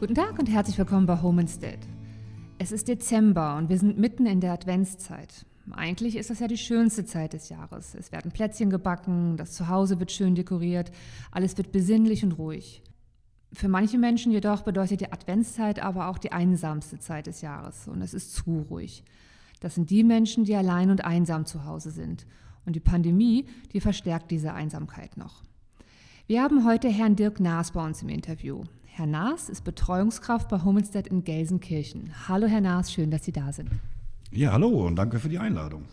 Guten Tag und herzlich willkommen bei Home Instead. Es ist Dezember und wir sind mitten in der Adventszeit. Eigentlich ist das ja die schönste Zeit des Jahres. Es werden Plätzchen gebacken, das Zuhause wird schön dekoriert, alles wird besinnlich und ruhig. Für manche Menschen jedoch bedeutet die Adventszeit aber auch die einsamste Zeit des Jahres und es ist zu ruhig. Das sind die Menschen, die allein und einsam zu Hause sind. Und die Pandemie, die verstärkt diese Einsamkeit noch. Wir haben heute Herrn Dirk Naas bei uns im Interview. Herr Naas ist Betreuungskraft bei Homestead in Gelsenkirchen. Hallo Herr Naas, schön, dass Sie da sind. Ja, hallo und danke für die Einladung.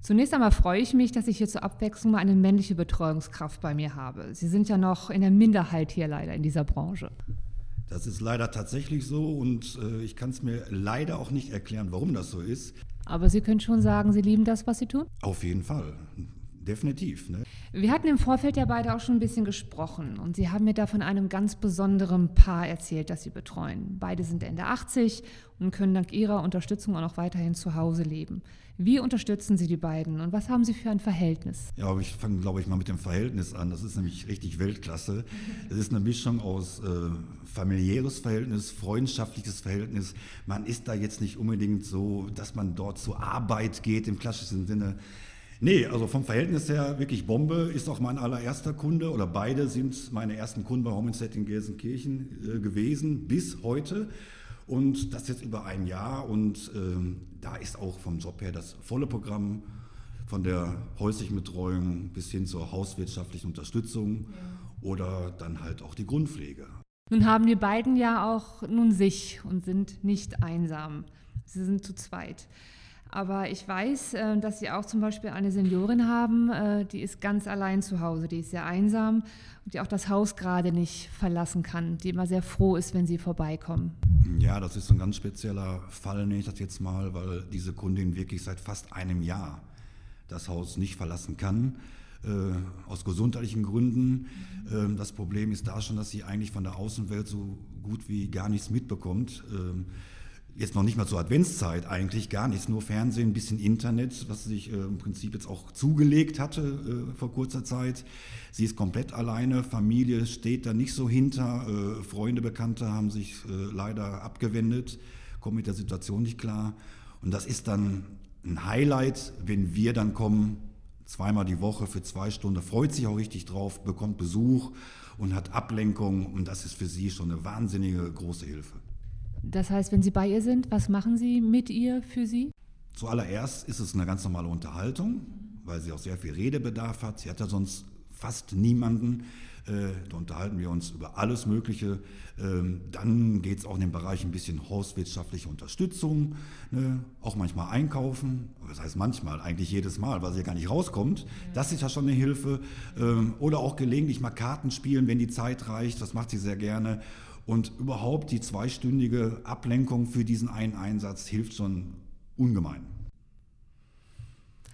Zunächst einmal freue ich mich, dass ich hier zur Abwechslung mal eine männliche Betreuungskraft bei mir habe. Sie sind ja noch in der Minderheit hier leider in dieser Branche. Das ist leider tatsächlich so und äh, ich kann es mir leider auch nicht erklären, warum das so ist. Aber Sie können schon sagen, Sie lieben das, was Sie tun? Auf jeden Fall definitiv. Ne? Wir hatten im Vorfeld ja beide auch schon ein bisschen gesprochen und Sie haben mir da von einem ganz besonderen Paar erzählt, das Sie betreuen. Beide sind Ende 80 und können dank Ihrer Unterstützung auch noch weiterhin zu Hause leben. Wie unterstützen Sie die beiden und was haben Sie für ein Verhältnis? Ja, ich fange, glaube ich, mal mit dem Verhältnis an. Das ist nämlich richtig Weltklasse. Es ist eine Mischung aus äh, familiäres Verhältnis, freundschaftliches Verhältnis. Man ist da jetzt nicht unbedingt so, dass man dort zur Arbeit geht im klassischen Sinne. Nee, also vom Verhältnis her wirklich Bombe. Ist auch mein allererster Kunde oder beide sind meine ersten Kunden bei Homestead in Gelsenkirchen äh, gewesen bis heute. Und das jetzt über ein Jahr. Und ähm, da ist auch vom Job her das volle Programm von der häuslichen Betreuung bis hin zur hauswirtschaftlichen Unterstützung ja. oder dann halt auch die Grundpflege. Nun haben die beiden ja auch nun sich und sind nicht einsam. Sie sind zu zweit. Aber ich weiß, äh, dass Sie auch zum Beispiel eine Seniorin haben, äh, die ist ganz allein zu Hause, die ist sehr einsam und die auch das Haus gerade nicht verlassen kann, die immer sehr froh ist, wenn Sie vorbeikommen. Ja, das ist ein ganz spezieller Fall, nenne ich das jetzt mal, weil diese Kundin wirklich seit fast einem Jahr das Haus nicht verlassen kann. Äh, aus gesundheitlichen Gründen. Ähm, das Problem ist da schon, dass sie eigentlich von der Außenwelt so gut wie gar nichts mitbekommt. Ähm, jetzt noch nicht mal zur Adventszeit eigentlich gar nichts, nur Fernsehen, ein bisschen Internet, was sich äh, im Prinzip jetzt auch zugelegt hatte äh, vor kurzer Zeit. Sie ist komplett alleine, Familie steht da nicht so hinter, äh, Freunde, Bekannte haben sich äh, leider abgewendet, kommen mit der Situation nicht klar. Und das ist dann ein Highlight, wenn wir dann kommen, zweimal die Woche für zwei Stunden, freut sich auch richtig drauf, bekommt Besuch und hat Ablenkung und das ist für sie schon eine wahnsinnige große Hilfe. Das heißt, wenn Sie bei ihr sind, was machen Sie mit ihr für Sie? Zuallererst ist es eine ganz normale Unterhaltung, weil sie auch sehr viel Redebedarf hat. Sie hat ja sonst fast niemanden. Äh, da unterhalten wir uns über alles Mögliche. Ähm, dann geht es auch in den Bereich ein bisschen hauswirtschaftliche Unterstützung, ne? auch manchmal einkaufen. Das heißt manchmal, eigentlich jedes Mal, weil sie ja gar nicht rauskommt. Das ist ja schon eine Hilfe. Ähm, oder auch gelegentlich mal Karten spielen, wenn die Zeit reicht. Das macht sie sehr gerne. Und überhaupt die zweistündige Ablenkung für diesen einen Einsatz hilft schon ungemein.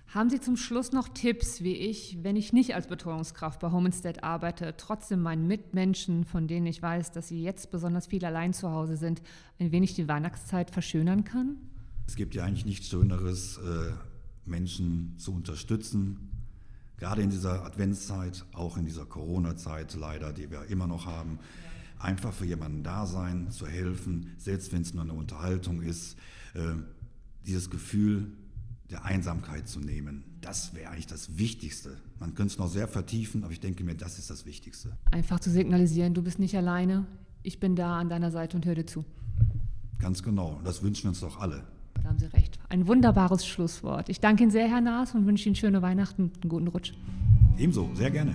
Haben Sie zum Schluss noch Tipps, wie ich, wenn ich nicht als Betreuungskraft bei Home Instead arbeite, trotzdem meinen Mitmenschen, von denen ich weiß, dass sie jetzt besonders viel allein zu Hause sind, ein wenig die Weihnachtszeit verschönern kann? Es gibt ja eigentlich nichts Schöneres, äh, Menschen zu unterstützen, gerade in dieser Adventszeit, auch in dieser Corona-Zeit leider, die wir immer noch haben. Ja einfach für jemanden da sein, zu helfen, selbst wenn es nur eine Unterhaltung ist, äh, dieses Gefühl der Einsamkeit zu nehmen. Das wäre eigentlich das Wichtigste. Man könnte es noch sehr vertiefen, aber ich denke mir, das ist das Wichtigste. Einfach zu signalisieren, du bist nicht alleine, ich bin da an deiner Seite und höre dir zu. Ganz genau, das wünschen wir uns doch alle. Da haben Sie recht. Ein wunderbares Schlusswort. Ich danke Ihnen sehr, Herr Naas, und wünsche Ihnen schöne Weihnachten und einen guten Rutsch. Ebenso, sehr gerne.